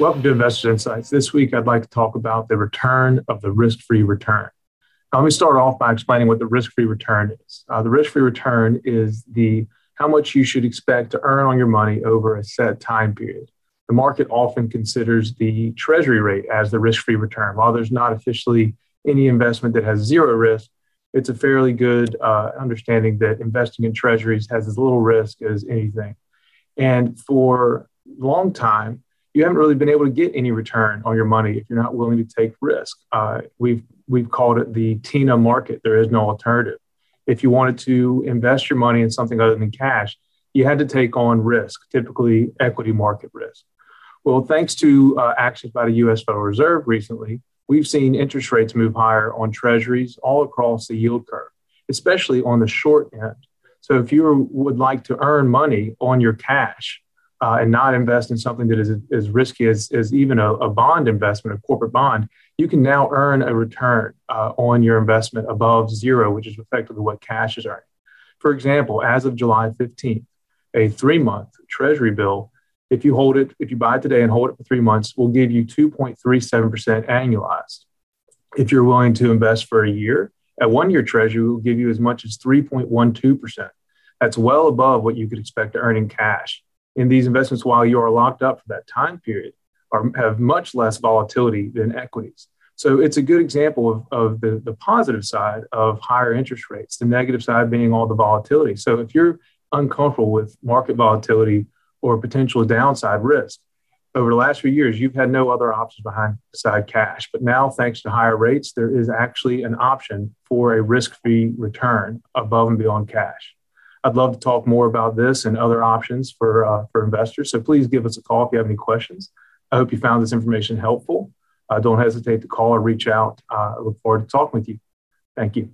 Welcome to Investors Insights. This week, I'd like to talk about the return of the risk free return. Now, let me start off by explaining what the risk free return is. Uh, the risk free return is the how much you should expect to earn on your money over a set time period. The market often considers the treasury rate as the risk free return. While there's not officially any investment that has zero risk, it's a fairly good uh, understanding that investing in treasuries has as little risk as anything. And for a long time, you haven't really been able to get any return on your money if you're not willing to take risk. Uh, we've we've called it the TINA market. There is no alternative. If you wanted to invest your money in something other than cash, you had to take on risk, typically equity market risk. Well, thanks to uh, actions by the U.S. Federal Reserve recently, we've seen interest rates move higher on treasuries all across the yield curve, especially on the short end. So, if you would like to earn money on your cash, uh, and not invest in something that is as risky as, as even a, a, bond investment, a corporate bond, you can now earn a return uh, on your investment above zero, which is effectively what cash is earning. For example, as of July 15th, a three month treasury bill, if you hold it, if you buy it today and hold it for three months, will give you 2.37% annualized. If you're willing to invest for a year, a one year treasury will give you as much as 3.12%. That's well above what you could expect to earn in cash in these investments while you are locked up for that time period are, have much less volatility than equities. So it's a good example of, of the, the positive side of higher interest rates, the negative side being all the volatility. So if you're uncomfortable with market volatility or potential downside risk, over the last few years, you've had no other options behind beside cash. But now, thanks to higher rates, there is actually an option for a risk-free return above and beyond cash. I'd love to talk more about this and other options for, uh, for investors. So please give us a call if you have any questions. I hope you found this information helpful. Uh, don't hesitate to call or reach out. Uh, I look forward to talking with you. Thank you.